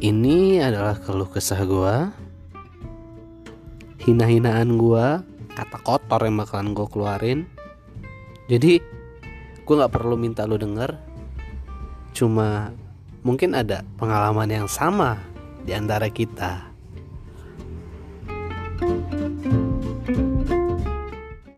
Ini adalah keluh kesah gue Hina-hinaan gue Kata kotor yang bakalan gue keluarin. Jadi Gue nggak perlu minta lu denger. Cuma Mungkin ada pengalaman yang sama Di antara kita. Thank you